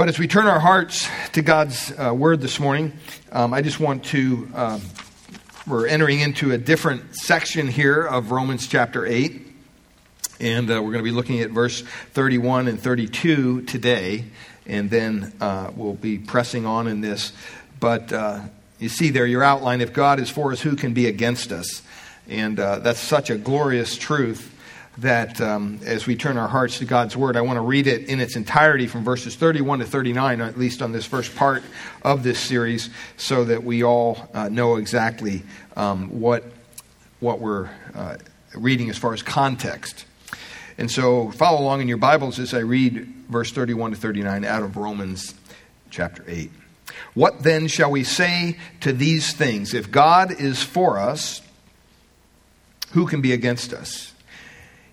But as we turn our hearts to God's uh, word this morning, um, I just want to, um, we're entering into a different section here of Romans chapter 8. And uh, we're going to be looking at verse 31 and 32 today. And then uh, we'll be pressing on in this. But uh, you see there, your outline if God is for us, who can be against us? And uh, that's such a glorious truth that um, as we turn our hearts to God's Word, I want to read it in its entirety from verses 31 to 39, at least on this first part of this series, so that we all uh, know exactly um, what, what we're uh, reading as far as context. And so follow along in your Bibles as I read verse 31 to 39 out of Romans chapter 8. What then shall we say to these things? If God is for us, who can be against us?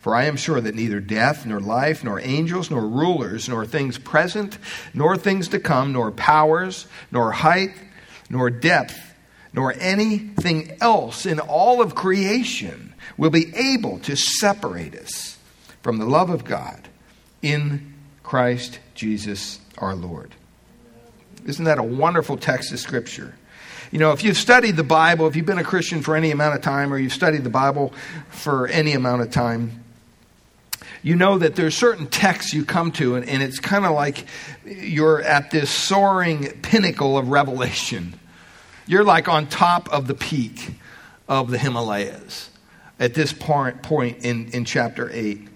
For I am sure that neither death, nor life, nor angels, nor rulers, nor things present, nor things to come, nor powers, nor height, nor depth, nor anything else in all of creation will be able to separate us from the love of God in Christ Jesus our Lord. Isn't that a wonderful text of Scripture? You know, if you've studied the Bible, if you've been a Christian for any amount of time, or you've studied the Bible for any amount of time, you know that there's certain texts you come to, and, and it's kind of like you're at this soaring pinnacle of revelation. You're like on top of the peak of the Himalayas at this point, point in, in chapter 8.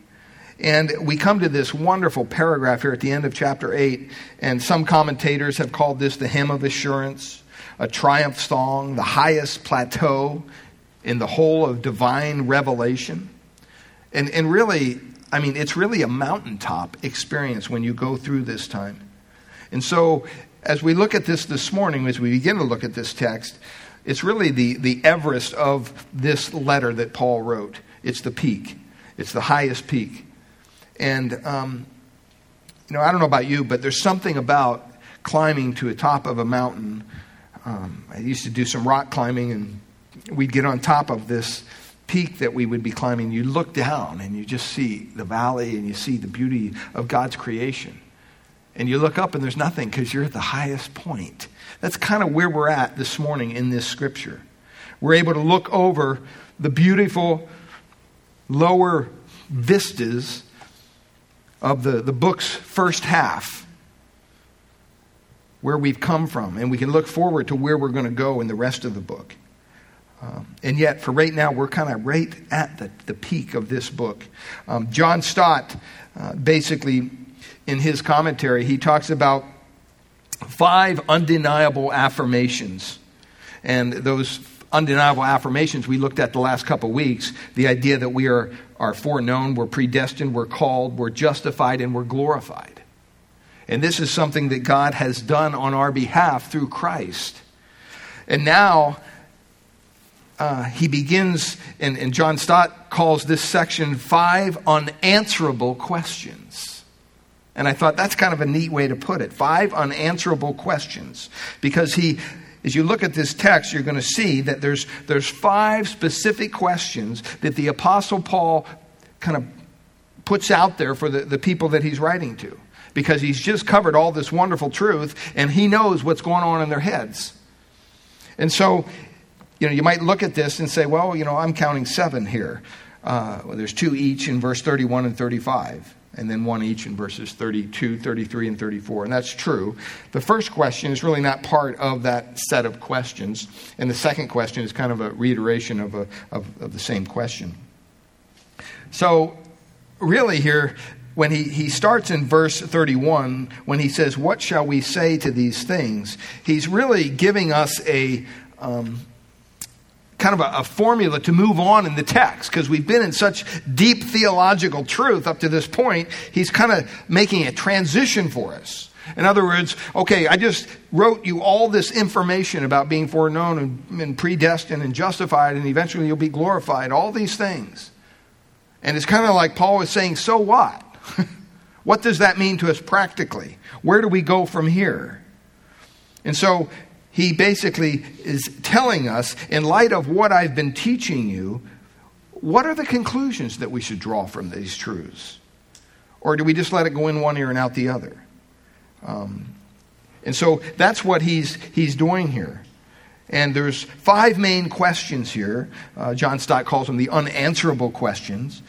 And we come to this wonderful paragraph here at the end of chapter 8, and some commentators have called this the hymn of assurance, a triumph song, the highest plateau in the whole of divine revelation. And, and really, I mean, it's really a mountaintop experience when you go through this time. And so, as we look at this this morning, as we begin to look at this text, it's really the, the Everest of this letter that Paul wrote. It's the peak, it's the highest peak. And, um, you know, I don't know about you, but there's something about climbing to the top of a mountain. Um, I used to do some rock climbing, and we'd get on top of this peak that we would be climbing, you look down and you just see the valley and you see the beauty of God's creation. And you look up and there's nothing because you're at the highest point. That's kind of where we're at this morning in this scripture. We're able to look over the beautiful lower vistas of the, the book's first half, where we've come from, and we can look forward to where we're going to go in the rest of the book. Um, and yet, for right now, we're kind of right at the, the peak of this book. Um, John Stott, uh, basically, in his commentary, he talks about five undeniable affirmations. And those undeniable affirmations we looked at the last couple weeks the idea that we are, are foreknown, we're predestined, we're called, we're justified, and we're glorified. And this is something that God has done on our behalf through Christ. And now, uh, he begins, and, and John Stott calls this section Five Unanswerable Questions. And I thought that's kind of a neat way to put it. Five unanswerable questions. Because he, as you look at this text, you're going to see that there's, there's five specific questions that the Apostle Paul kind of puts out there for the, the people that he's writing to. Because he's just covered all this wonderful truth and he knows what's going on in their heads. And so you know, you might look at this and say, well, you know, I'm counting seven here. Uh, well, there's two each in verse 31 and 35. and then one each in verses 32, 33, and 34. And that's true. The first question is really not part of that set of questions, and the second question is kind of a reiteration of, a, of, of the same question. So, really, here, when he, he starts in verse 31, when he says, What shall we say to these things? He's really giving us a. Um, kind of a, a, formula to move on in the text because we've been in such deep theological truth up to this point. He's kind of making a transition for us. In other words, okay, I just wrote you all this information about being foreknown and, and predestined and justified, and eventually you'll be glorified, all these things. And it's kind of like Paul was saying, so what? what does that mean to us practically? Where do we go from here? And so he basically is telling us, in light of what I've been teaching you, what are the conclusions that we should draw from these truths? Or do we just let it go in one ear and out the other? Um, and so that's what he's, he's doing here. And there's five main questions here. Uh, John Stott calls them the unanswerable questions.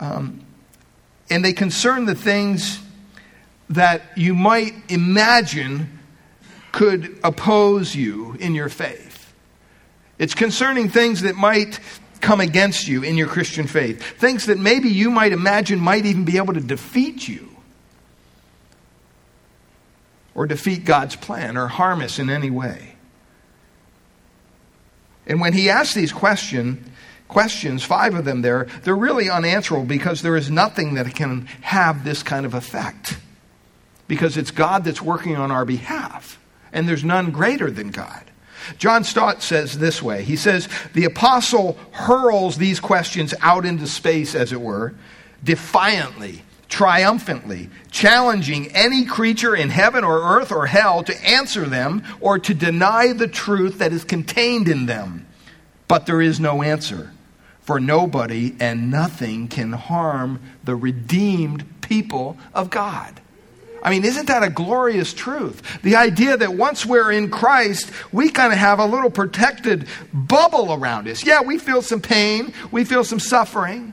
Um, and they concern the things that you might imagine could oppose you in your faith. It's concerning things that might come against you in your Christian faith, things that maybe you might imagine might even be able to defeat you or defeat God's plan or harm us in any way. And when he asks these question, questions, five of them there, they're really unanswerable because there is nothing that can have this kind of effect. Because it's God that's working on our behalf and there's none greater than God. John Stott says this way He says, The apostle hurls these questions out into space, as it were, defiantly, triumphantly, challenging any creature in heaven or earth or hell to answer them or to deny the truth that is contained in them. But there is no answer, for nobody and nothing can harm the redeemed people of God. I mean, isn't that a glorious truth? The idea that once we're in Christ, we kind of have a little protected bubble around us. Yeah, we feel some pain, we feel some suffering.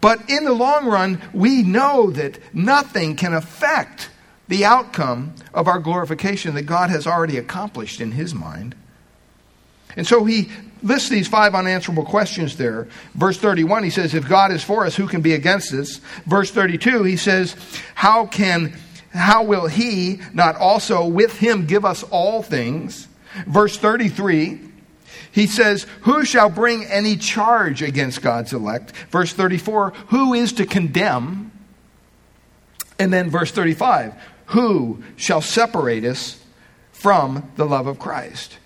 But in the long run, we know that nothing can affect the outcome of our glorification that God has already accomplished in His mind. And so he lists these five unanswerable questions there. Verse 31, he says, If God is for us, who can be against us? Verse 32, he says, How can how will he not also with him give us all things? Verse 33, he says, Who shall bring any charge against God's elect? Verse 34, Who is to condemn? And then verse 35, Who shall separate us from the love of Christ?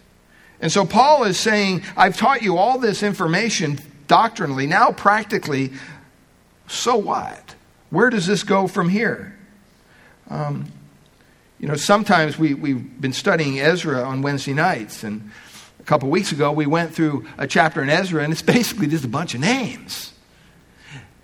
And so Paul is saying, I've taught you all this information doctrinally. Now, practically, so what? Where does this go from here? Um, you know, sometimes we, we've been studying Ezra on Wednesday nights, and a couple weeks ago we went through a chapter in Ezra, and it's basically just a bunch of names.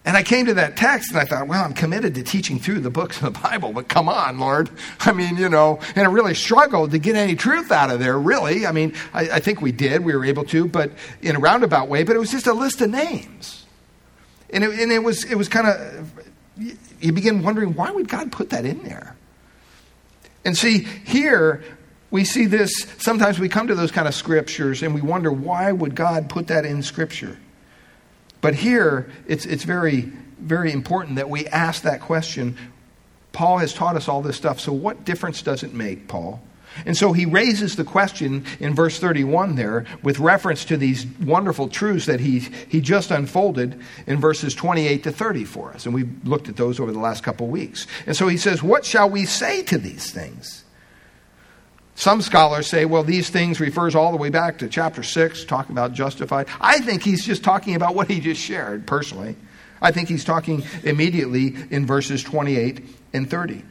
And I came to that text and I thought, well, I'm committed to teaching through the books of the Bible, but come on, Lord. I mean, you know, and I really struggled to get any truth out of there, really. I mean, I, I think we did, we were able to, but in a roundabout way, but it was just a list of names. And it, and it was, it was kind of, you begin wondering, why would God put that in there? And see, here, we see this, sometimes we come to those kind of scriptures and we wonder, why would God put that in Scripture? But here, it's, it's very, very important that we ask that question. Paul has taught us all this stuff, so what difference does it make, Paul? And so he raises the question in verse 31 there with reference to these wonderful truths that he, he just unfolded in verses 28 to 30 for us. And we've looked at those over the last couple of weeks. And so he says, What shall we say to these things? Some scholars say, well, these things refers all the way back to chapter 6, talking about justified. I think he's just talking about what he just shared, personally. I think he's talking immediately in verses 28 and 30.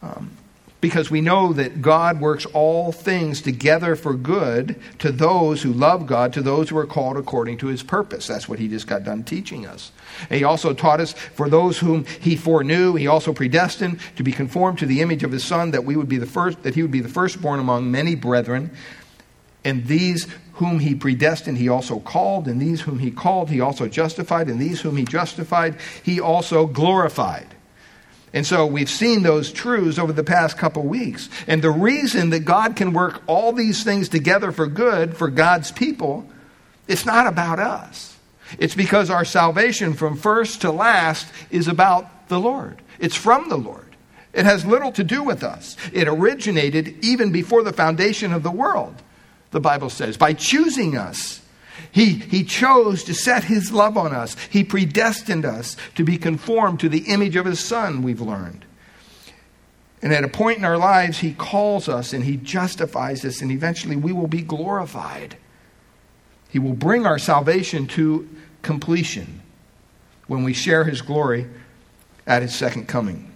Um, because we know that God works all things together for good to those who love God, to those who are called according to his purpose. That's what he just got done teaching us. He also taught us for those whom he foreknew, he also predestined to be conformed to the image of his son that we would be the first that he would be the firstborn among many brethren. And these whom he predestined, he also called, and these whom he called, he also justified, and these whom he justified, he also glorified. And so we've seen those truths over the past couple weeks. And the reason that God can work all these things together for good for God's people, it's not about us. It's because our salvation from first to last is about the Lord. It's from the Lord. It has little to do with us. It originated even before the foundation of the world, the Bible says, by choosing us he, he chose to set His love on us. He predestined us to be conformed to the image of His Son, we've learned. And at a point in our lives, He calls us and He justifies us, and eventually we will be glorified. He will bring our salvation to completion when we share His glory at His second coming.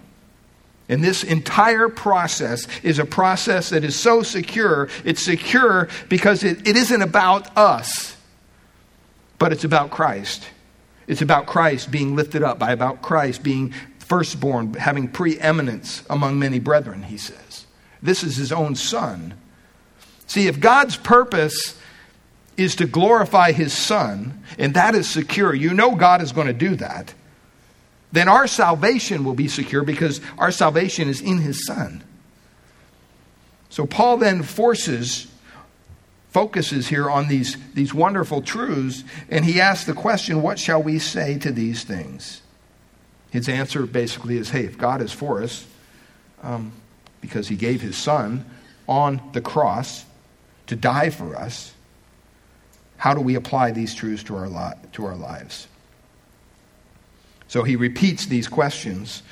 And this entire process is a process that is so secure. It's secure because it, it isn't about us. But it's about Christ. It's about Christ being lifted up, by about Christ being firstborn, having preeminence among many brethren, he says. This is his own son. See, if God's purpose is to glorify his son, and that is secure, you know God is going to do that, then our salvation will be secure because our salvation is in his son. So Paul then forces focuses here on these, these wonderful truths, and he asks the question, What shall we say to these things? His answer basically is, Hey, if God is for us, um, because he gave his son on the cross to die for us, how do we apply these truths to our, li- to our lives? So he repeats these questions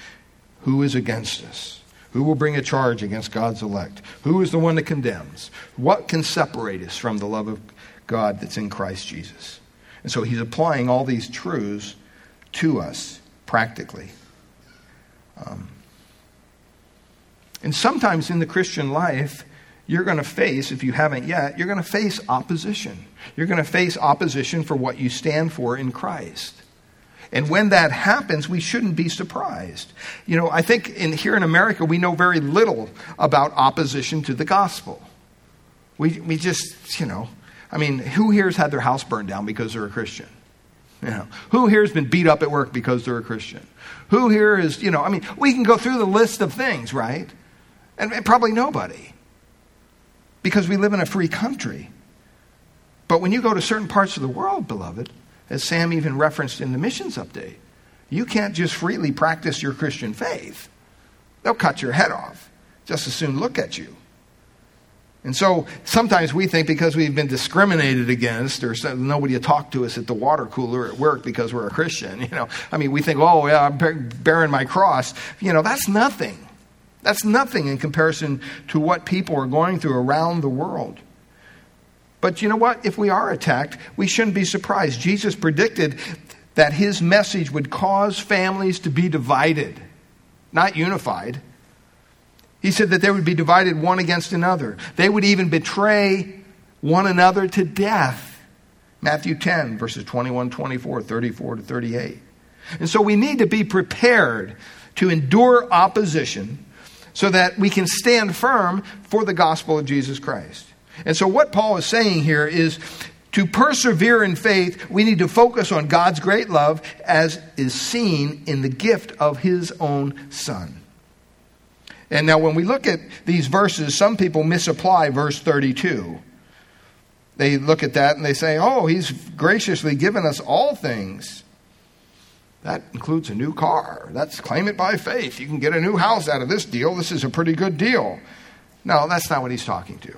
Who is against us? Who will bring a charge against God's elect? Who is the one that condemns? What can separate us from the love of God that's in Christ Jesus? And so he's applying all these truths to us practically. Um, and sometimes in the Christian life, you're going to face, if you haven't yet, you're going to face opposition. You're going to face opposition for what you stand for in Christ. And when that happens, we shouldn't be surprised. You know, I think in, here in America, we know very little about opposition to the gospel. We, we just, you know, I mean, who here has had their house burned down because they're a Christian? You know, who here has been beat up at work because they're a Christian? Who here is, you know, I mean, we can go through the list of things, right? And, and probably nobody. Because we live in a free country. But when you go to certain parts of the world, beloved, as Sam even referenced in the missions update. You can't just freely practice your Christian faith. They'll cut your head off, just as soon look at you. And so sometimes we think because we've been discriminated against or nobody will talk to us at the water cooler at work because we're a Christian, you know. I mean, we think, oh, yeah, I'm bearing my cross. You know, that's nothing. That's nothing in comparison to what people are going through around the world. But you know what? If we are attacked, we shouldn't be surprised. Jesus predicted that his message would cause families to be divided, not unified. He said that they would be divided one against another. They would even betray one another to death. Matthew 10, verses 21, 24, 34 to 38. And so we need to be prepared to endure opposition so that we can stand firm for the gospel of Jesus Christ. And so, what Paul is saying here is to persevere in faith, we need to focus on God's great love as is seen in the gift of his own Son. And now, when we look at these verses, some people misapply verse 32. They look at that and they say, oh, he's graciously given us all things. That includes a new car. That's claim it by faith. You can get a new house out of this deal. This is a pretty good deal. No, that's not what he's talking to.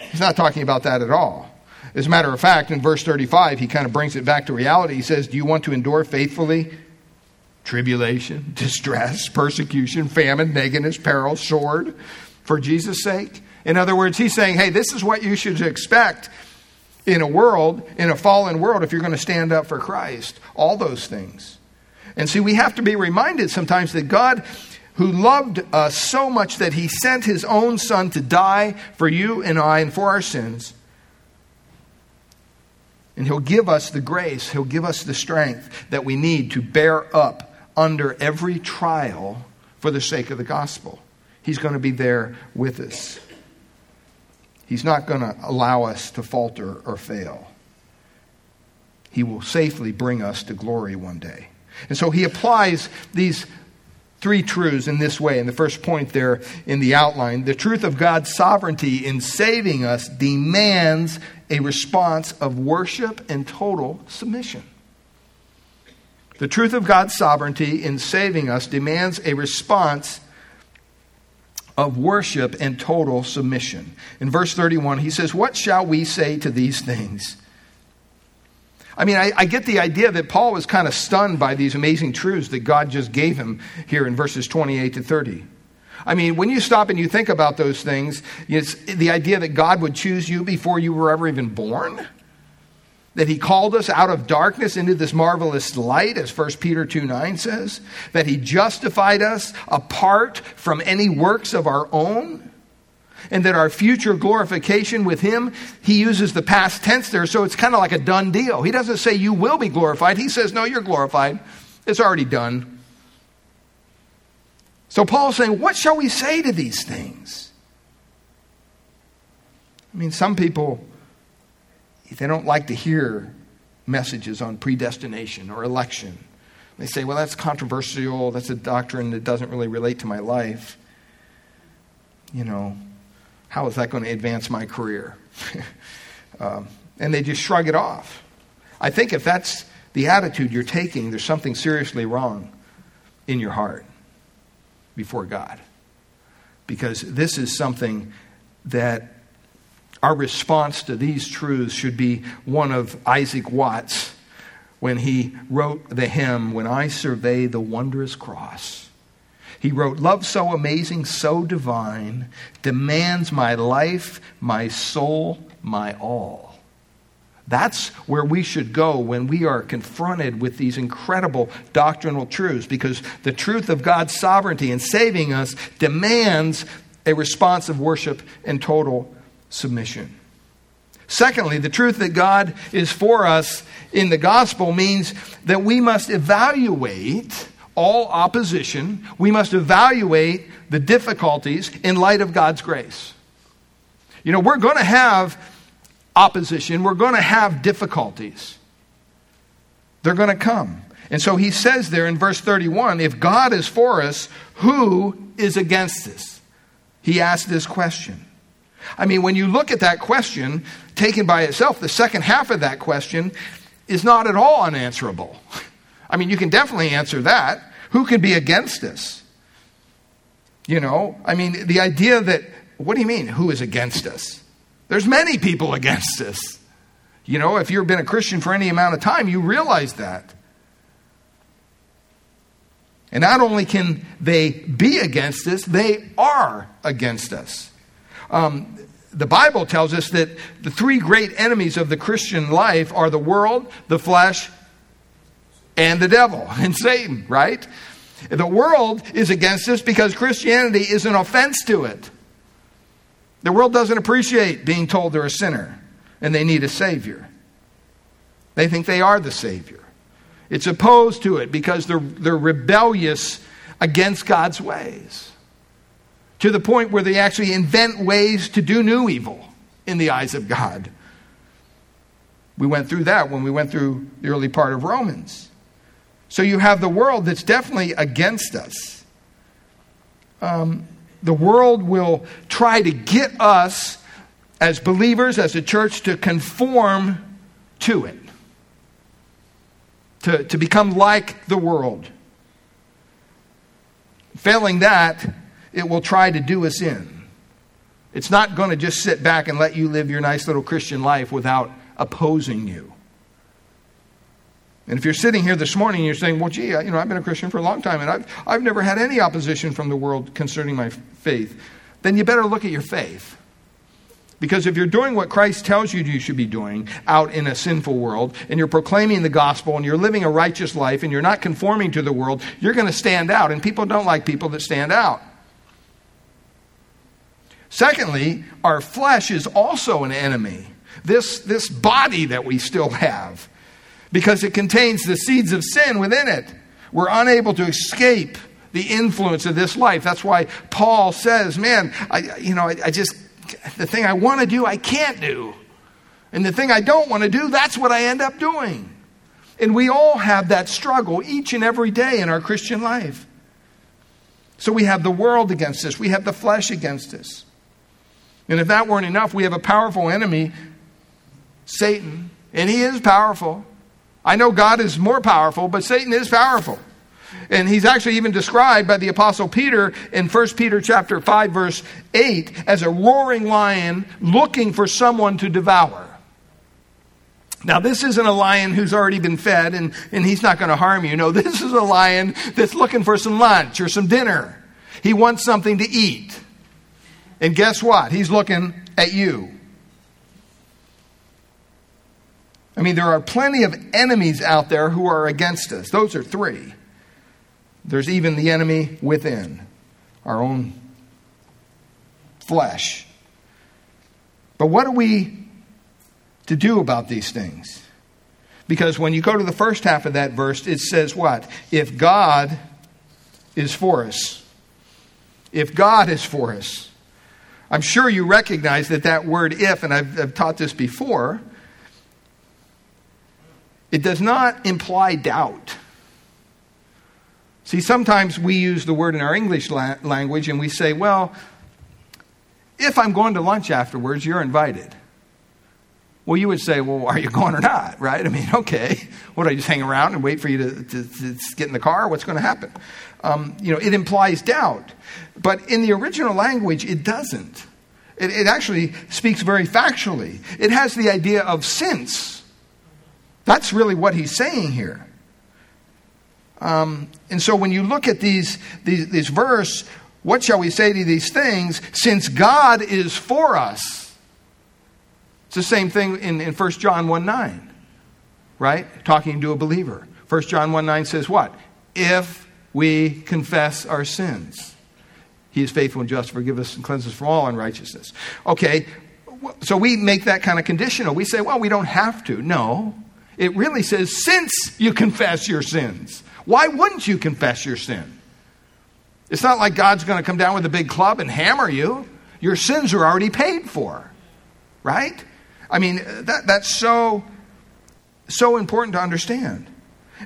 He's not talking about that at all. As a matter of fact, in verse 35, he kind of brings it back to reality. He says, Do you want to endure faithfully tribulation, distress, persecution, famine, nakedness, peril, sword for Jesus' sake? In other words, he's saying, Hey, this is what you should expect in a world, in a fallen world, if you're going to stand up for Christ. All those things. And see, we have to be reminded sometimes that God who loved us so much that he sent his own son to die for you and I and for our sins. And he'll give us the grace, he'll give us the strength that we need to bear up under every trial for the sake of the gospel. He's going to be there with us. He's not going to allow us to falter or fail. He will safely bring us to glory one day. And so he applies these three truths in this way. In the first point there in the outline, the truth of God's sovereignty in saving us demands a response of worship and total submission. The truth of God's sovereignty in saving us demands a response of worship and total submission. In verse 31, he says, What shall we say to these things? I mean, I, I, get the idea that Paul was kind of stunned by these amazing truths that God just gave him here in verses 28 to 30. I mean, when you stop and you think about those things, it's the idea that God would choose you before you were ever even born, that he called us out of darkness into this marvelous light, as 1 Peter 2 9 says, that he justified us apart from any works of our own and that our future glorification with Him, He uses the past tense there, so it's kind of like a done deal. He doesn't say you will be glorified, He says, no, you're glorified. It's already done. So Paul's saying, what shall we say to these things? I mean, some people, they don't like to hear messages on predestination or election. They say, well, that's controversial. That's a doctrine that doesn't really relate to my life. You know, how is that going to advance my career? um, and they just shrug it off. I think if that's the attitude you're taking, there's something seriously wrong in your heart before God. Because this is something that our response to these truths should be one of Isaac Watts when he wrote the hymn, When I Survey the Wondrous Cross. He wrote, Love so amazing, so divine, demands my life, my soul, my all. That's where we should go when we are confronted with these incredible doctrinal truths, because the truth of God's sovereignty in saving us demands a response of worship and total submission. Secondly, the truth that God is for us in the gospel means that we must evaluate all opposition, we must evaluate the difficulties in light of God's grace. You know, we're going to have opposition, we're going to have difficulties. They're going to come. And so he says there in verse 31 if God is for us, who is against us? He asked this question. I mean, when you look at that question taken by itself, the second half of that question is not at all unanswerable. I mean, you can definitely answer that. Who can be against us? You know, I mean, the idea that, what do you mean, who is against us? There's many people against us. You know, if you've been a Christian for any amount of time, you realize that. And not only can they be against us, they are against us. Um, the Bible tells us that the three great enemies of the Christian life are the world, the flesh, and the devil and Satan, right? The world is against us because Christianity is an offense to it. The world doesn't appreciate being told they're a sinner and they need a Savior. They think they are the Savior. It's opposed to it because they're, they're rebellious against God's ways to the point where they actually invent ways to do new evil in the eyes of God. We went through that when we went through the early part of Romans. So you have the world that's definitely against us. Um, the world will try to get us as believers, as a church, to conform to it, to, to become like the world. Failing that, it will try to do us in. It's not going to just sit back and let you live your nice little Christian life without opposing you. And if you're sitting here this morning and you're saying, well, gee, you know, I've been a Christian for a long time and I've, I've never had any opposition from the world concerning my faith, then you better look at your faith. Because if you're doing what Christ tells you you should be doing out in a sinful world, and you're proclaiming the gospel, and you're living a righteous life, and you're not conforming to the world, you're going to stand out. And people don't like people that stand out. Secondly, our flesh is also an enemy. This, this body that we still have because it contains the seeds of sin within it. We're unable to escape the influence of this life. That's why Paul says, man, I, you know, I, I just, the thing I want to do, I can't do. And the thing I don't want to do, that's what I end up doing. And we all have that struggle each and every day in our Christian life. So we have the world against us, we have the flesh against us. And if that weren't enough, we have a powerful enemy, Satan, and he is powerful. I know God is more powerful, but Satan is powerful. And he's actually even described by the apostle Peter in 1 Peter chapter 5 verse 8 as a roaring lion looking for someone to devour. Now, this isn't a lion who's already been fed and, and he's not going to harm you. No, this is a lion that's looking for some lunch or some dinner. He wants something to eat. And guess what? He's looking at you. I mean, there are plenty of enemies out there who are against us. Those are three. There's even the enemy within, our own flesh. But what are we to do about these things? Because when you go to the first half of that verse, it says what? If God is for us. If God is for us. I'm sure you recognize that that word if, and I've, I've taught this before, it does not imply doubt. See, sometimes we use the word in our English la- language and we say, well, if I'm going to lunch afterwards, you're invited. Well, you would say, well, are you going or not, right? I mean, okay. What, do I just hang around and wait for you to, to, to get in the car? What's going to happen? Um, you know, it implies doubt. But in the original language, it doesn't. It, it actually speaks very factually. It has the idea of since. That's really what he's saying here. Um, and so when you look at these, these, this verse, what shall we say to these things? Since God is for us. It's the same thing in, in 1 John 1 9, right? Talking to a believer. 1 John 1 9 says what? If we confess our sins, he is faithful and just to forgive us and cleanse us from all unrighteousness. Okay, so we make that kind of conditional. We say, well, we don't have to. No. It really says, since you confess your sins. Why wouldn't you confess your sin? It's not like God's going to come down with a big club and hammer you. Your sins are already paid for, right? I mean, that, that's so, so important to understand.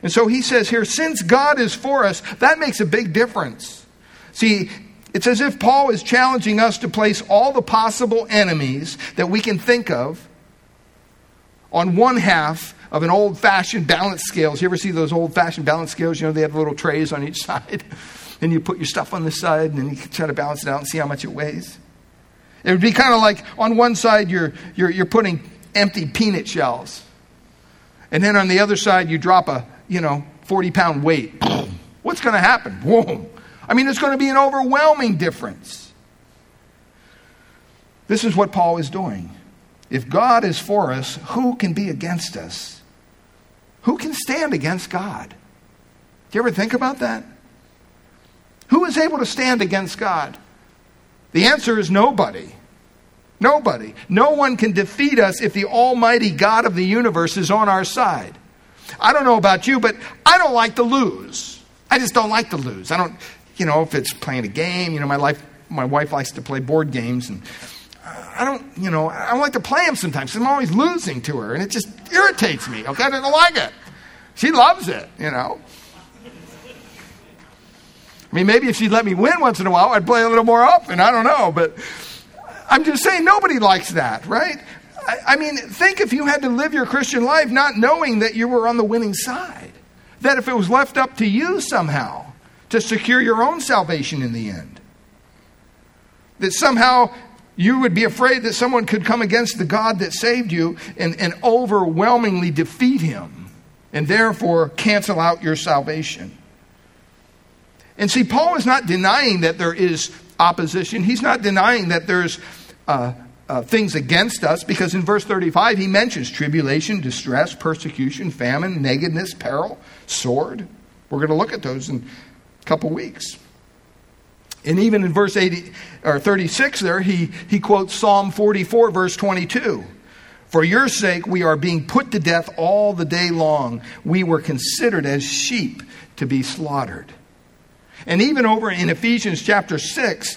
And so he says here, since God is for us, that makes a big difference. See, it's as if Paul is challenging us to place all the possible enemies that we can think of on one half of an old fashioned balance scales. You ever see those old fashioned balance scales? You know, they have little trays on each side. and you put your stuff on the side and then you try to balance it out and see how much it weighs. It would be kind of like on one side you're, you're, you're putting empty peanut shells. And then on the other side you drop a, you know, 40 pound weight. What's going to happen? I mean, it's going to be an overwhelming difference. This is what Paul is doing. If God is for us, who can be against us? Who can stand against God? Do you ever think about that? Who is able to stand against God? The answer is nobody. Nobody. No one can defeat us if the Almighty God of the universe is on our side. I don't know about you, but I don't like to lose. I just don't like to lose. I don't, you know, if it's playing a game, you know, my life, my wife likes to play board games, and I don't, you know, I don't like to play them sometimes. I'm always losing to her, and it just irritates me. Okay, I don't like it. She loves it, you know. I mean, maybe if she'd let me win once in a while, I'd play a little more often. I don't know, but I'm just saying nobody likes that, right? I, I mean, think if you had to live your Christian life not knowing that you were on the winning side, that if it was left up to you somehow to secure your own salvation in the end, that somehow you would be afraid that someone could come against the God that saved you and, and overwhelmingly defeat him and therefore cancel out your salvation. And see, Paul is not denying that there is opposition. He's not denying that there's uh, uh, things against us because in verse 35 he mentions tribulation, distress, persecution, famine, nakedness, peril, sword. We're going to look at those in a couple weeks. And even in verse 80 or 36 there, he, he quotes Psalm 44, verse 22. For your sake we are being put to death all the day long. We were considered as sheep to be slaughtered. And even over in Ephesians chapter 6,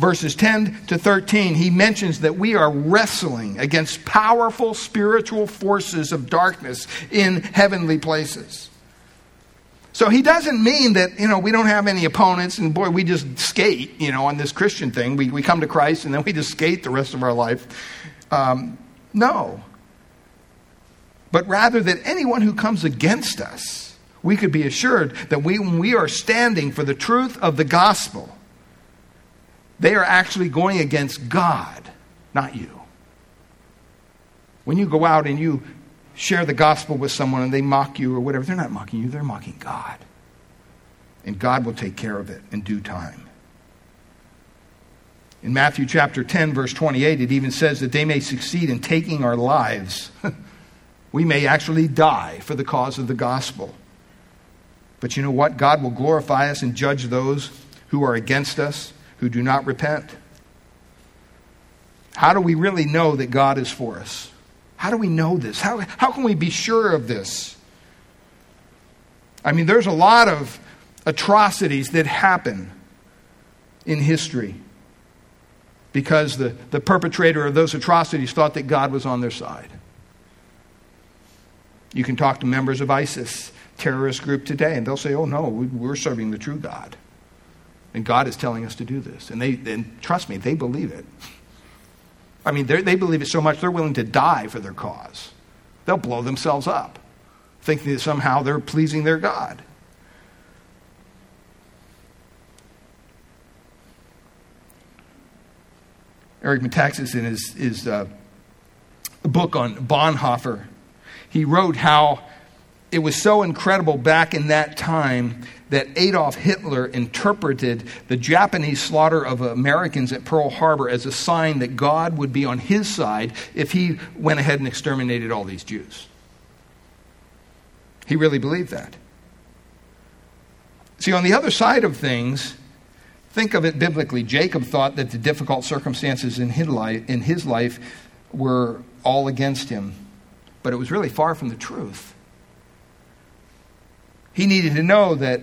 verses 10 to 13, he mentions that we are wrestling against powerful spiritual forces of darkness in heavenly places. So he doesn't mean that, you know, we don't have any opponents and boy, we just skate, you know, on this Christian thing. We, we come to Christ and then we just skate the rest of our life. Um, no. But rather that anyone who comes against us, we could be assured that we, when we are standing for the truth of the gospel, they are actually going against God, not you. When you go out and you share the gospel with someone and they mock you or whatever, they're not mocking you, they're mocking God. And God will take care of it in due time. In Matthew chapter 10, verse 28, it even says that they may succeed in taking our lives. we may actually die for the cause of the gospel. But you know what? God will glorify us and judge those who are against us, who do not repent. How do we really know that God is for us? How do we know this? How, how can we be sure of this? I mean, there's a lot of atrocities that happen in history because the, the perpetrator of those atrocities thought that God was on their side. You can talk to members of ISIS, terrorist group today, and they'll say, oh no, we're serving the true God. And God is telling us to do this. And, they, and trust me, they believe it. I mean, they believe it so much they're willing to die for their cause. They'll blow themselves up, thinking that somehow they're pleasing their God. Eric Metaxas, in his, his uh, book on Bonhoeffer, he wrote how it was so incredible back in that time that Adolf Hitler interpreted the Japanese slaughter of Americans at Pearl Harbor as a sign that God would be on his side if he went ahead and exterminated all these Jews. He really believed that. See, on the other side of things, think of it biblically. Jacob thought that the difficult circumstances in his life, were all against him, but it was really far from the truth. He needed to know that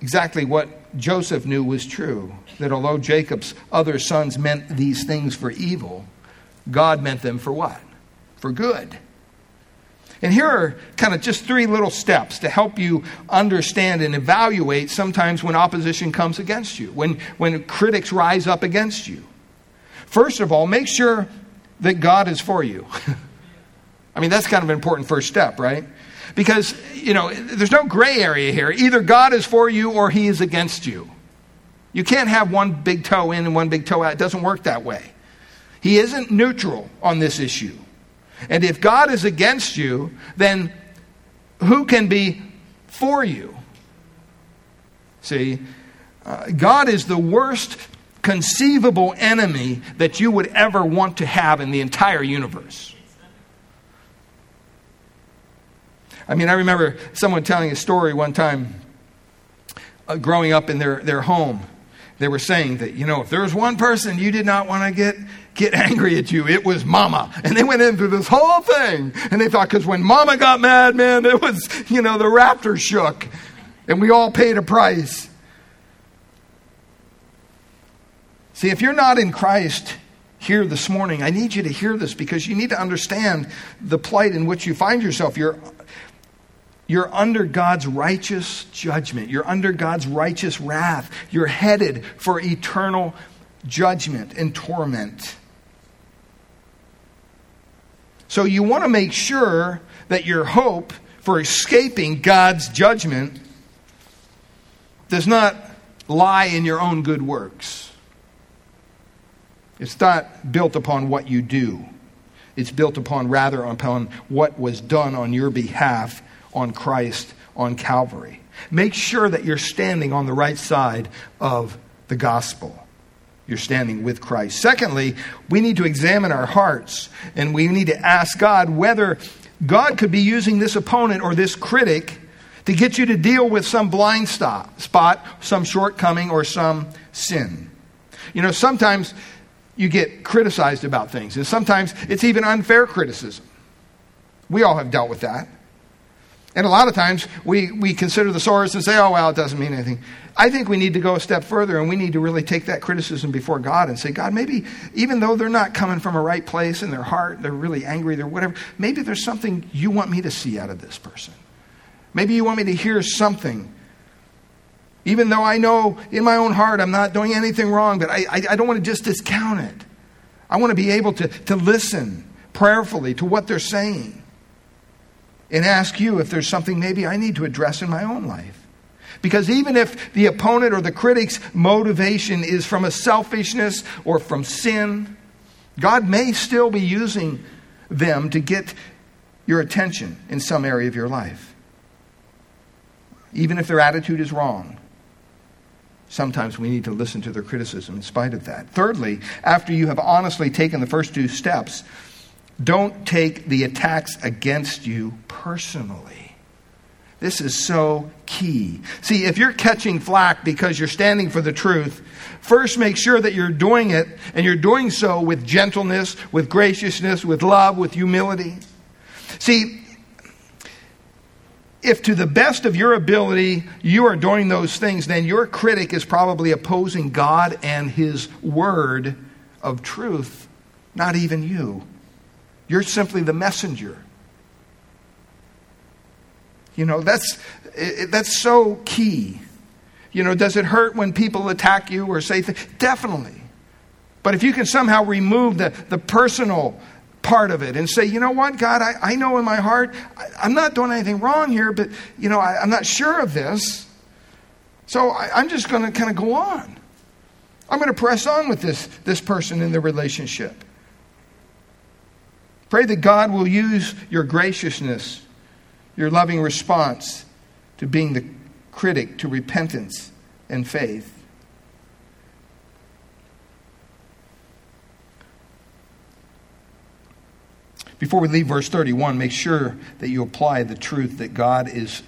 exactly what Joseph knew was true that although Jacob's other sons meant these things for evil, God meant them for what? For good. And here are kind of just three little steps to help you understand and evaluate sometimes when opposition comes against you, when, when critics rise up against you. First of all, make sure that God is for you. I mean, that's kind of an important first step, right? Because, you know, there's no gray area here. Either God is for you or he is against you. You can't have one big toe in and one big toe out. It doesn't work that way. He isn't neutral on this issue. And if God is against you, then who can be for you? See, uh, God is the worst conceivable enemy that you would ever want to have in the entire universe. I mean, I remember someone telling a story one time uh, growing up in their, their home. They were saying that, you know, if there was one person you did not want to get, get angry at you, it was mama. And they went into this whole thing. And they thought, because when mama got mad, man, it was, you know, the raptor shook. And we all paid a price. See, if you're not in Christ, here this morning, I need you to hear this because you need to understand the plight in which you find yourself. You're you're under God's righteous judgment. You're under God's righteous wrath. You're headed for eternal judgment and torment. So you want to make sure that your hope for escaping God's judgment does not lie in your own good works. It's not built upon what you do. It's built upon rather upon what was done on your behalf on Christ on Calvary. Make sure that you're standing on the right side of the gospel. You're standing with Christ. Secondly, we need to examine our hearts and we need to ask God whether God could be using this opponent or this critic to get you to deal with some blind spot, some shortcoming, or some sin. You know, sometimes you get criticized about things, and sometimes it's even unfair criticism. We all have dealt with that. And a lot of times we, we consider the source and say, oh, well, it doesn't mean anything. I think we need to go a step further and we need to really take that criticism before God and say, God, maybe even though they're not coming from a right place in their heart, they're really angry, they're whatever, maybe there's something you want me to see out of this person. Maybe you want me to hear something. Even though I know in my own heart I'm not doing anything wrong, but I, I, I don't want to just discount it. I want to be able to, to listen prayerfully to what they're saying and ask you if there's something maybe I need to address in my own life. Because even if the opponent or the critic's motivation is from a selfishness or from sin, God may still be using them to get your attention in some area of your life. Even if their attitude is wrong, sometimes we need to listen to their criticism in spite of that. Thirdly, after you have honestly taken the first two steps, don't take the attacks against you personally. This is so key. See, if you're catching flack because you're standing for the truth, first make sure that you're doing it and you're doing so with gentleness, with graciousness, with love, with humility. See, if to the best of your ability you are doing those things, then your critic is probably opposing God and His word of truth, not even you. You're simply the messenger. You know, that's, that's so key. You know, does it hurt when people attack you or say things? Definitely. But if you can somehow remove the, the personal part of it and say, you know what, God, I, I know in my heart, I, am not doing anything wrong here, but, you know, I, am not sure of this. So I, I'm just going to kind of go on. I'm going to press on with this, this person in the relationship. Pray that God will use your graciousness, your loving response to being the critic to repentance and faith. Before we leave verse 31, make sure that you apply the truth that God is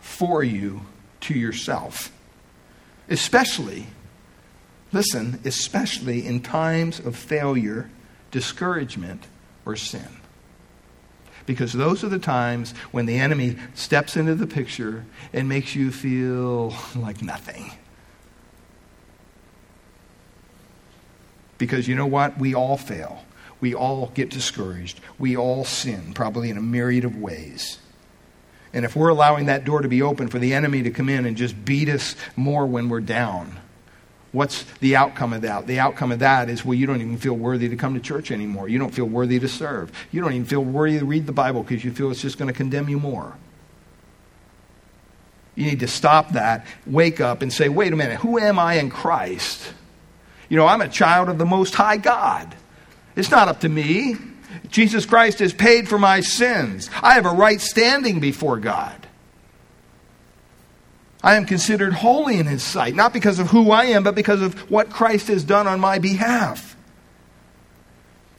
for you to yourself. Especially, listen, especially in times of failure, discouragement, or sin. Because those are the times when the enemy steps into the picture and makes you feel like nothing. Because you know what? We all fail. We all get discouraged. We all sin, probably in a myriad of ways. And if we're allowing that door to be open for the enemy to come in and just beat us more when we're down, What's the outcome of that? The outcome of that is, well, you don't even feel worthy to come to church anymore. You don't feel worthy to serve. You don't even feel worthy to read the Bible because you feel it's just going to condemn you more. You need to stop that, wake up, and say, wait a minute, who am I in Christ? You know, I'm a child of the Most High God. It's not up to me. Jesus Christ has paid for my sins. I have a right standing before God. I am considered holy in his sight, not because of who I am, but because of what Christ has done on my behalf.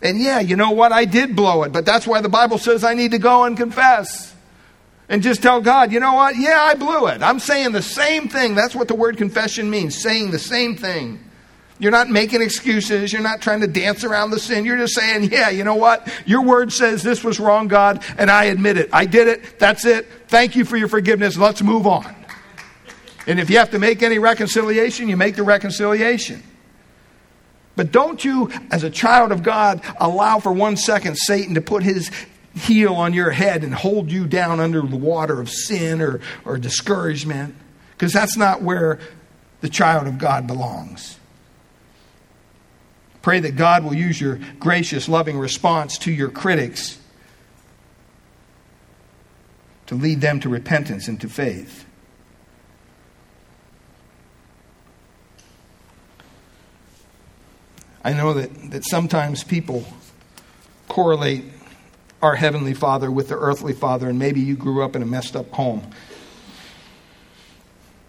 And yeah, you know what? I did blow it, but that's why the Bible says I need to go and confess. And just tell God, you know what? Yeah, I blew it. I'm saying the same thing. That's what the word confession means, saying the same thing. You're not making excuses. You're not trying to dance around the sin. You're just saying, yeah, you know what? Your word says this was wrong, God, and I admit it. I did it. That's it. Thank you for your forgiveness. Let's move on. And if you have to make any reconciliation, you make the reconciliation. But don't you, as a child of God, allow for one second Satan to put his heel on your head and hold you down under the water of sin or, or discouragement, because that's not where the child of God belongs. Pray that God will use your gracious, loving response to your critics to lead them to repentance and to faith. I know that, that sometimes people correlate our Heavenly Father with their earthly Father, and maybe you grew up in a messed up home.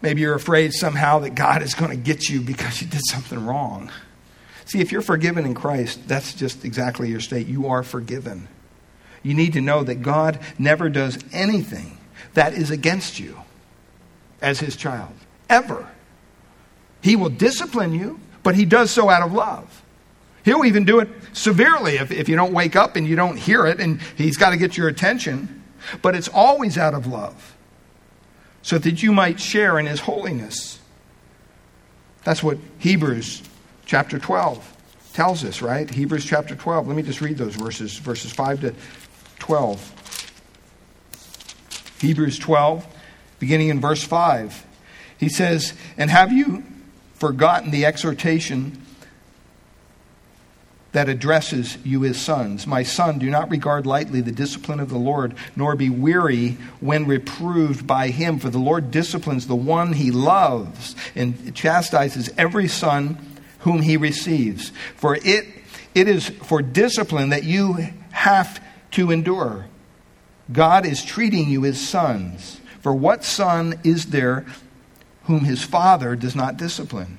Maybe you're afraid somehow that God is going to get you because you did something wrong. See, if you're forgiven in Christ, that's just exactly your state. You are forgiven. You need to know that God never does anything that is against you as his child, ever. He will discipline you, but he does so out of love. He'll even do it severely if, if you don't wake up and you don't hear it and he's got to get your attention. but it's always out of love, so that you might share in his holiness. That's what Hebrews chapter 12 tells us, right? Hebrews chapter 12. Let me just read those verses, verses 5 to 12. Hebrews 12, beginning in verse 5. He says, And have you forgotten the exhortation that addresses you as sons? My son, do not regard lightly the discipline of the Lord, nor be weary when reproved by him, for the Lord disciplines the one he loves and chastises every son whom he receives. For it, it is for discipline that you have to endure. God is treating you as sons. For what son is there whom his father does not discipline?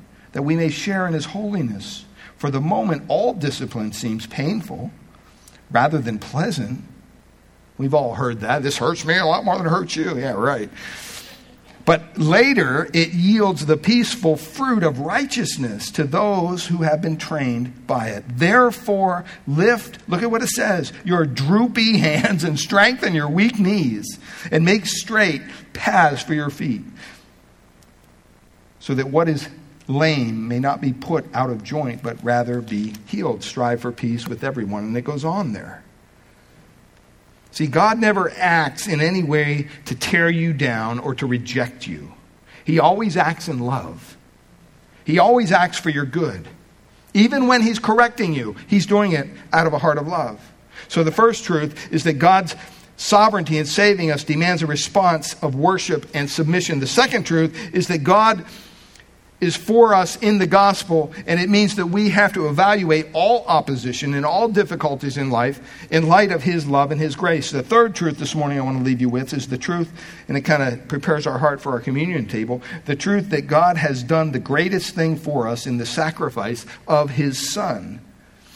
that we may share in His holiness. For the moment, all discipline seems painful rather than pleasant. We've all heard that. This hurts me a lot more than it hurts you. Yeah, right. But later, it yields the peaceful fruit of righteousness to those who have been trained by it. Therefore, lift, look at what it says, your droopy hands and strengthen your weak knees, and make straight paths for your feet, so that what is lame may not be put out of joint, but rather be healed. Strive for peace with everyone. And it goes on there. See, God never acts in any way to tear you down or to reject you. He always acts in love. He always acts for your good. Even when He's correcting you, He's doing it out of a heart of love. So the first truth is that God's sovereignty in saving us demands a response of worship and submission. The second truth is that God is for us in the gospel, and it means that we have to evaluate all opposition and all difficulties in life in light of His love and His grace. The third truth this morning I want to leave you with is the truth, and it kind of prepares our heart for our communion table the truth that God has done the greatest thing for us in the sacrifice of His Son.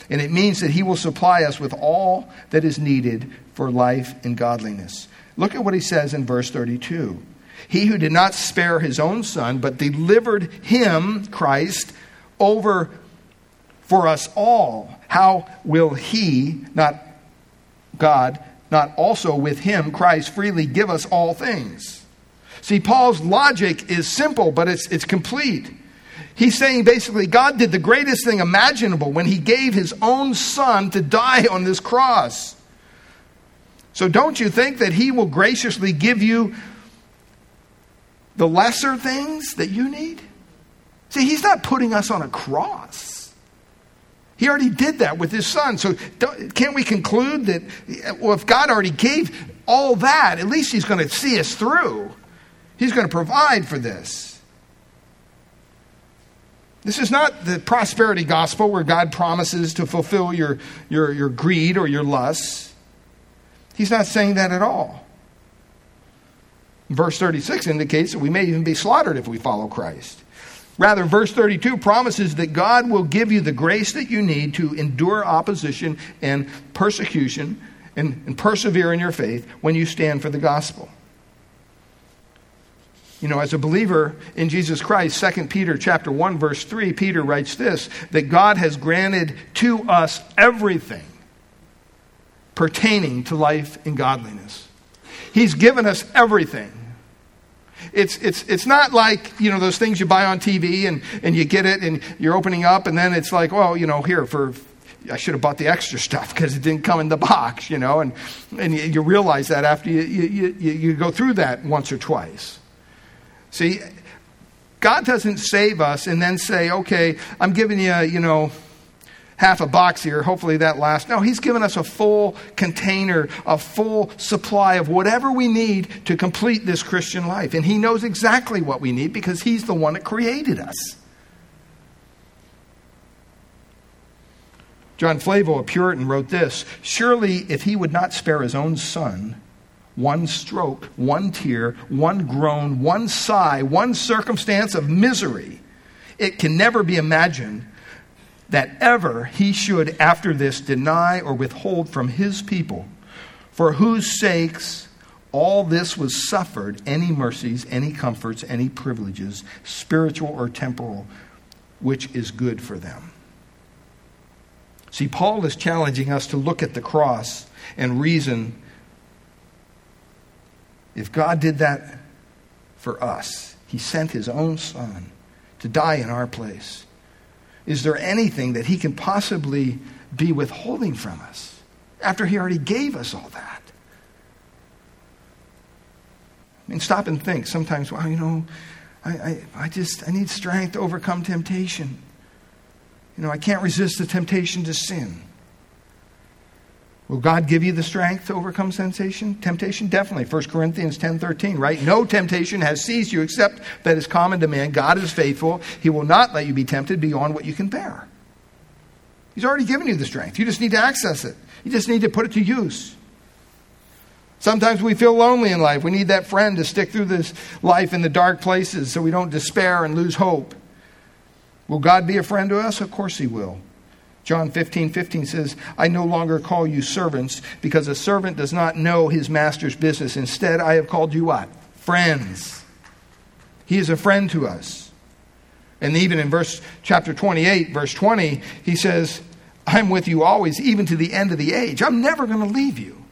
And it means that He will supply us with all that is needed for life and godliness. Look at what He says in verse 32. He who did not spare his own son, but delivered him, Christ, over for us all, how will he, not God, not also with him, Christ, freely give us all things? See, Paul's logic is simple, but it's, it's complete. He's saying basically, God did the greatest thing imaginable when he gave his own son to die on this cross. So don't you think that he will graciously give you the lesser things that you need? See, he's not putting us on a cross. He already did that with his son. So can't we conclude that, well, if God already gave all that, at least he's going to see us through? He's going to provide for this. This is not the prosperity gospel where God promises to fulfill your, your, your greed or your lusts. He's not saying that at all. Verse 36 indicates that we may even be slaughtered if we follow Christ. Rather, verse 32 promises that God will give you the grace that you need to endure opposition and persecution and, and persevere in your faith when you stand for the gospel. You know, as a believer in Jesus Christ, 2 Peter chapter 1 verse 3, Peter writes this, that God has granted to us everything pertaining to life and godliness. He's given us everything. It's, it's, it's not like, you know, those things you buy on TV and, and you get it and you're opening up and then it's like, well, you know, here for, I should have bought the extra stuff because it didn't come in the box, you know, and, and you, you realize that after you, you, you, you go through that once or twice. See, God doesn't save us and then say, okay, I'm giving you, you know, half a box here. Hopefully that lasts. No, He's given us a full container, a full supply of whatever we need to complete this Christian life. And He knows exactly what we need because He's the one that created us. John Flavel, a Puritan, wrote this Surely, if He would not spare His own Son, one stroke, one tear, one groan, one sigh, one circumstance of misery. It can never be imagined that ever he should, after this, deny or withhold from his people, for whose sakes all this was suffered, any mercies, any comforts, any privileges, spiritual or temporal, which is good for them. See, Paul is challenging us to look at the cross and reason if God did that for us, He sent His own Son to die in our place. Is there anything that He can possibly be withholding from us after He already gave us all that? I mean, stop and think. Sometimes, well, you know, I, I, I just I need strength to overcome temptation. You know, I can't resist the temptation to sin. Will God give you the strength to overcome sensation? Temptation? Definitely. 1 Corinthians 10.13, right? No temptation has seized you except that is common to man. God is faithful. He will not let you be tempted beyond what you can bear. He's already given you the strength. You just need to access it. You just need to put it to use. Sometimes we feel lonely in life. We need that friend to stick through this life in the dark places so we don't despair and lose hope. Will God be a friend to us? Of course He will. John 15, 15 says, I no longer call you servants because a servant does not know his master's business. Instead, I have called you what? Friends. He is a friend to us. And even in verse chapter 28, verse 20, he says, I'm with you always, even to the end of the age. I'm never going to leave you.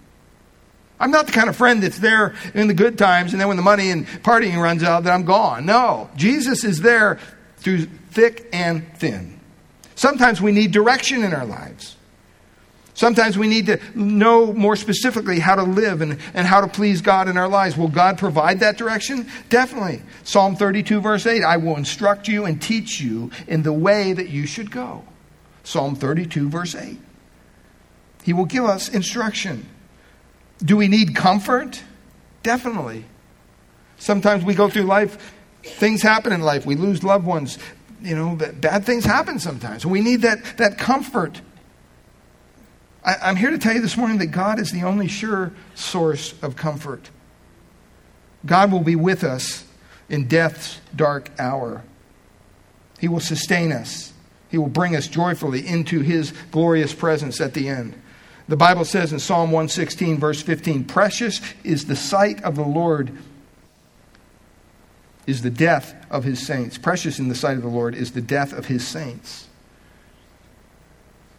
I'm not the kind of friend that's there in the good times and then when the money and partying runs out, that I'm gone. No. Jesus is there through thick and thin. Sometimes we need direction in our lives. Sometimes we need to know more specifically how to live and, and how to please God in our lives. Will God provide that direction? Definitely. Psalm 32, verse 8 I will instruct you and teach you in the way that you should go. Psalm 32, verse 8. He will give us instruction. Do we need comfort? Definitely. Sometimes we go through life, things happen in life. We lose loved ones you know, bad things happen sometimes. We need that, that comfort. I, I'm here to tell you this morning that God is the only sure source of comfort. God will be with us in death's dark hour. He will sustain us. He will bring us joyfully into his glorious presence at the end. The Bible says in Psalm 116, verse 15, Precious is the sight of the Lord is the death of his saints. Precious in the sight of the Lord is the death of his saints.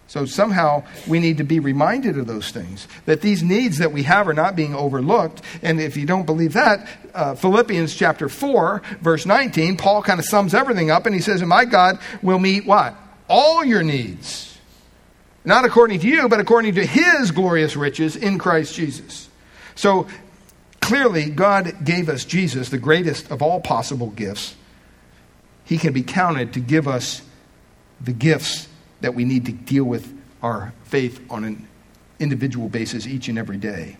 So somehow we need to be reminded of those things, that these needs that we have are not being overlooked. And if you don't believe that, uh, Philippians chapter 4, verse 19, Paul kind of sums everything up and he says, And my God will meet what? All your needs. Not according to you, but according to his glorious riches in Christ Jesus. So Clearly, God gave us Jesus, the greatest of all possible gifts. He can be counted to give us the gifts that we need to deal with our faith on an individual basis each and every day.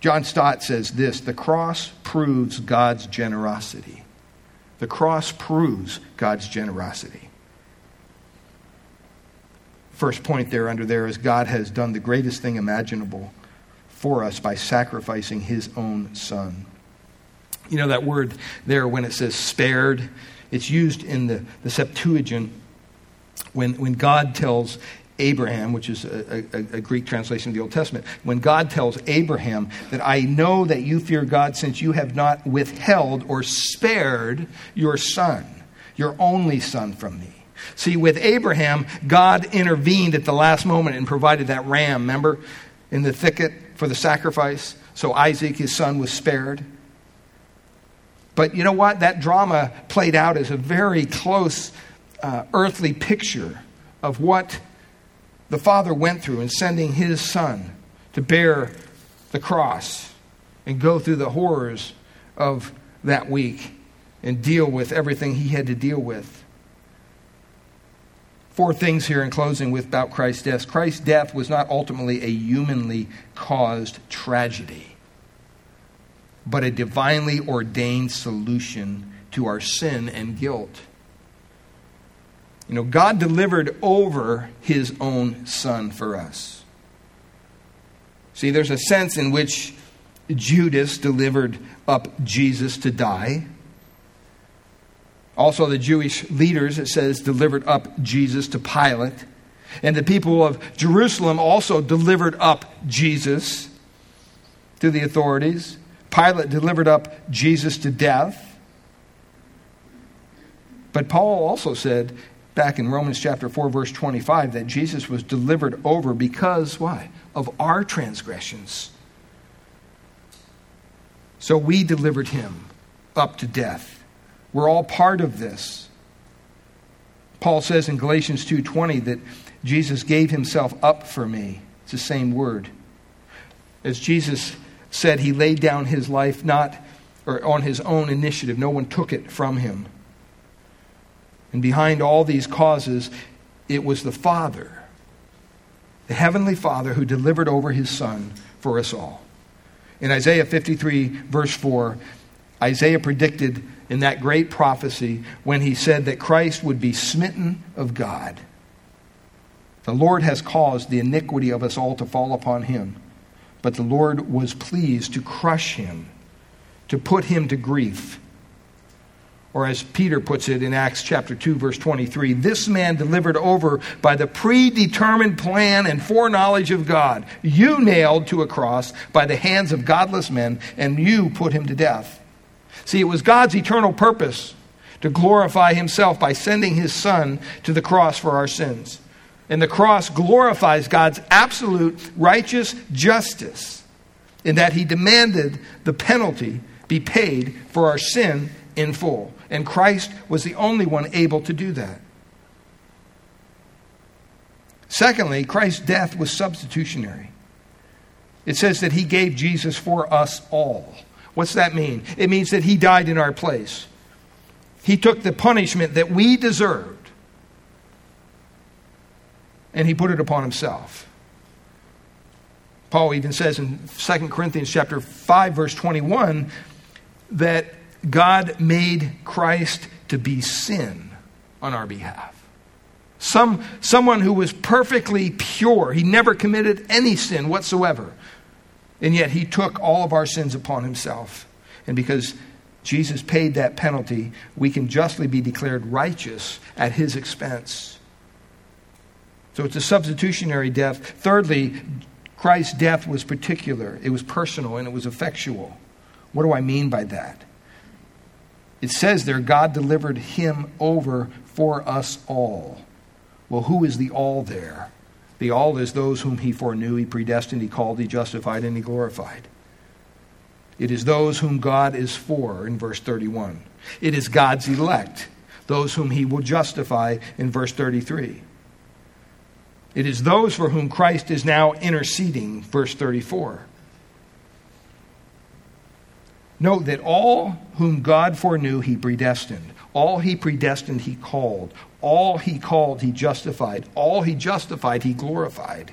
John Stott says this the cross proves God's generosity. The cross proves God's generosity. First point there under there is God has done the greatest thing imaginable for us by sacrificing his own son. You know that word there when it says spared, it's used in the, the Septuagint when, when God tells Abraham, which is a, a, a, Greek translation of the Old Testament, when God tells Abraham that I know that you fear God since you have not withheld or spared your son, your only son from me. See, with Abraham, God intervened at the last moment and provided that ram, remember, in the thicket for the sacrifice, so Isaac, his son, was spared. But you know what? That drama played out as a very close uh, earthly picture of what the Father went through in sending his Son to bear the cross and go through the horrors of that week and deal with everything he had to deal with. Four things here in closing with about Christ's death. Christ's death was not ultimately a humanly caused tragedy, but a divinely ordained solution to our sin and guilt. You know, God delivered over his own son for us. See, there's a sense in which Judas delivered up Jesus to die. Also, the Jewish leaders, it says, delivered up Jesus to Pilate. And the people of Jerusalem also delivered up Jesus to the authorities. Pilate delivered up Jesus to death. But Paul also said back in Romans chapter 4 verse 25 that Jesus was delivered over because why? Of our transgressions. So we delivered him up to death. We're all part of this. Paul says in Galatians 2:20 that Jesus gave himself up for me. It's the same word. As Jesus said he laid down his life not or on his own initiative. No one took it from him. And behind all these causes, it was the Father, the Heavenly Father, who delivered over His Son for us all. In Isaiah 53, verse 4, Isaiah predicted in that great prophecy when he said that Christ would be smitten of God. The Lord has caused the iniquity of us all to fall upon him, but the Lord was pleased to crush him, to put him to grief. Or as Peter puts it in Acts chapter 2 verse 23, this man delivered over by the predetermined plan and foreknowledge of God, you nailed to a cross by the hands of godless men and you put him to death. See, it was God's eternal purpose to glorify himself by sending his son to the cross for our sins. And the cross glorifies God's absolute righteous justice in that he demanded the penalty be paid for our sin in full. And Christ was the only one able to do that. Secondly, Christ's death was substitutionary. It says that he gave Jesus for us all. What's that mean? It means that he died in our place. He took the punishment that we deserved and he put it upon himself. Paul even says in 2 Corinthians chapter 5 verse 21 that God made Christ to be sin on our behalf. Some, someone who was perfectly pure. He never committed any sin whatsoever. And yet he took all of our sins upon himself. And because Jesus paid that penalty, we can justly be declared righteous at his expense. So it's a substitutionary death. Thirdly, Christ's death was particular, it was personal, and it was effectual. What do I mean by that? It says there, God delivered him over for us all. Well, who is the all there? The all is those whom he foreknew, he predestined, he called, he justified, and he glorified. It is those whom God is for in verse 31. It is God's elect, those whom he will justify in verse 33. It is those for whom Christ is now interceding, verse 34. Note that all whom God foreknew, he predestined. All he predestined, he called. All he called, he justified. All he justified, he glorified.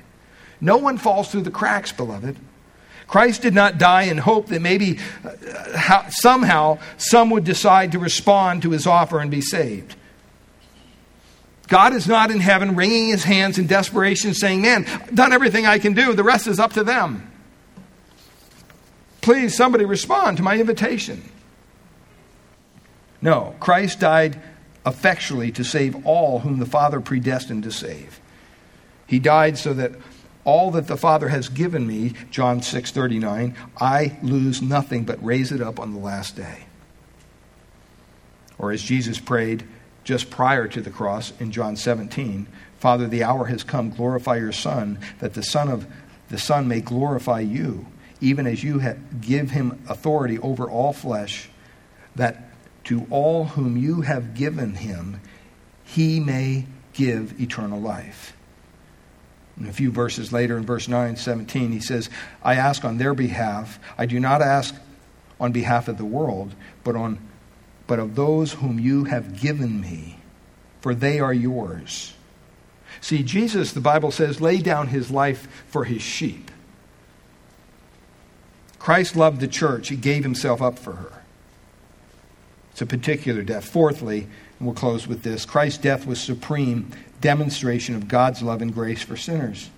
No one falls through the cracks, beloved. Christ did not die in hope that maybe uh, somehow some would decide to respond to his offer and be saved. God is not in heaven wringing his hands in desperation saying, Man, I've done everything I can do. The rest is up to them. Please, somebody respond to my invitation. No, Christ died effectually to save all whom the Father predestined to save. He died so that all that the Father has given me, John 6:39, I lose nothing but raise it up on the last day. Or as Jesus prayed just prior to the cross in John 17, Father, the hour has come, glorify your Son, that the Son of the Son may glorify you even as you give him authority over all flesh, that to all whom you have given him, he may give eternal life. And a few verses later, in verse 9, 17, he says, I ask on their behalf. I do not ask on behalf of the world, but, on, but of those whom you have given me, for they are yours. See, Jesus, the Bible says, lay down his life for his sheep. Christ loved the church, he gave himself up for her. It's a particular death. Fourthly, and we'll close with this Christ's death was supreme demonstration of God's love and grace for sinners.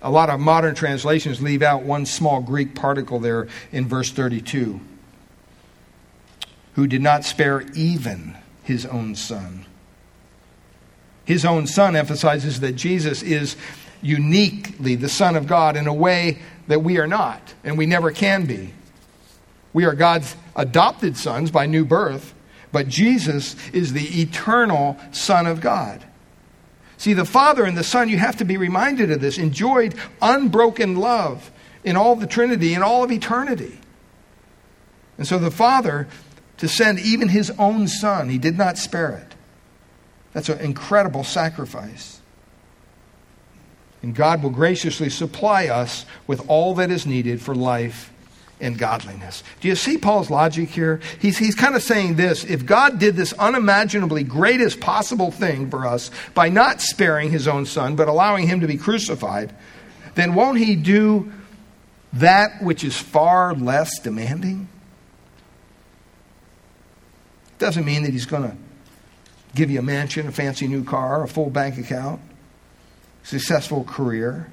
A lot of modern translations leave out one small Greek particle there in verse 32 who did not spare even his own son. His own son emphasizes that Jesus is uniquely the Son of God in a way that we are not, and we never can be. We are God's adopted sons by new birth, but Jesus is the eternal Son of God. See, the Father and the Son, you have to be reminded of this, enjoyed unbroken love in all the Trinity, in all of eternity. And so the Father, to send even his own Son, he did not spare it. That's an incredible sacrifice. And God will graciously supply us with all that is needed for life and godliness. Do you see Paul's logic here? He's, he's kind of saying this if God did this unimaginably greatest possible thing for us by not sparing his own son, but allowing him to be crucified, then won't he do that which is far less demanding? It doesn't mean that he's going to give you a mansion, a fancy new car, a full bank account, successful career.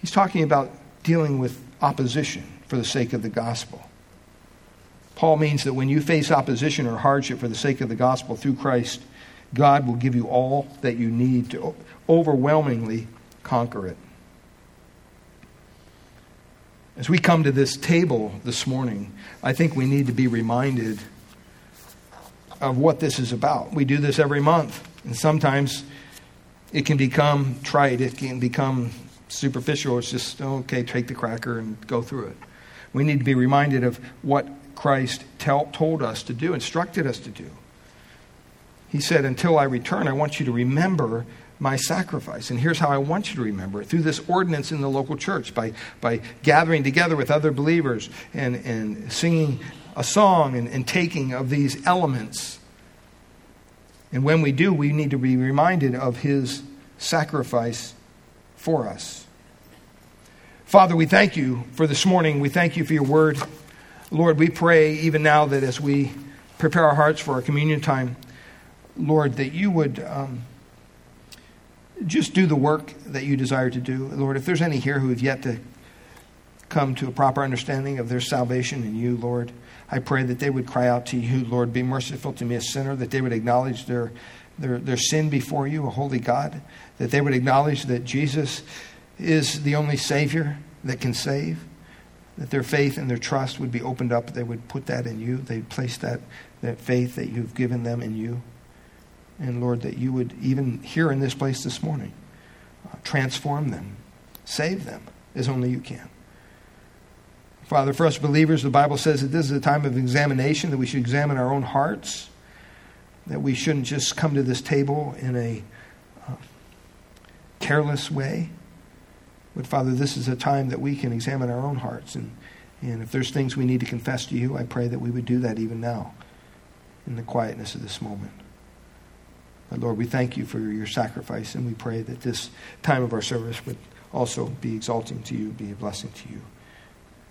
He's talking about dealing with opposition for the sake of the gospel. Paul means that when you face opposition or hardship for the sake of the gospel through Christ, God will give you all that you need to overwhelmingly conquer it. As we come to this table this morning, I think we need to be reminded of what this is about. We do this every month, and sometimes it can become trite, it can become superficial. It's just, okay, take the cracker and go through it. We need to be reminded of what Christ tell, told us to do, instructed us to do. He said, Until I return, I want you to remember my sacrifice. And here's how I want you to remember it through this ordinance in the local church, by, by gathering together with other believers and, and singing a song and, and taking of these elements. And when we do, we need to be reminded of his sacrifice for us. Father, we thank you for this morning. We thank you for your word. Lord, we pray even now that as we prepare our hearts for our communion time, Lord, that you would um, just do the work that you desire to do. Lord, if there's any here who have yet to come to a proper understanding of their salvation in you, Lord, I pray that they would cry out to you, Lord, be merciful to me, a sinner, that they would acknowledge their, their, their sin before you, a holy God, that they would acknowledge that Jesus is the only Savior that can save, that their faith and their trust would be opened up, they would put that in you, they'd place that, that faith that you've given them in you. And Lord, that you would, even here in this place this morning, uh, transform them, save them as only you can. Father, for us believers, the Bible says that this is a time of examination, that we should examine our own hearts, that we shouldn't just come to this table in a uh, careless way. But Father, this is a time that we can examine our own hearts. And, and if there's things we need to confess to you, I pray that we would do that even now in the quietness of this moment. But Lord, we thank you for your sacrifice, and we pray that this time of our service would also be exalting to you, be a blessing to you.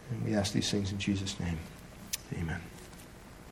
And we ask these things in Jesus' name. Amen.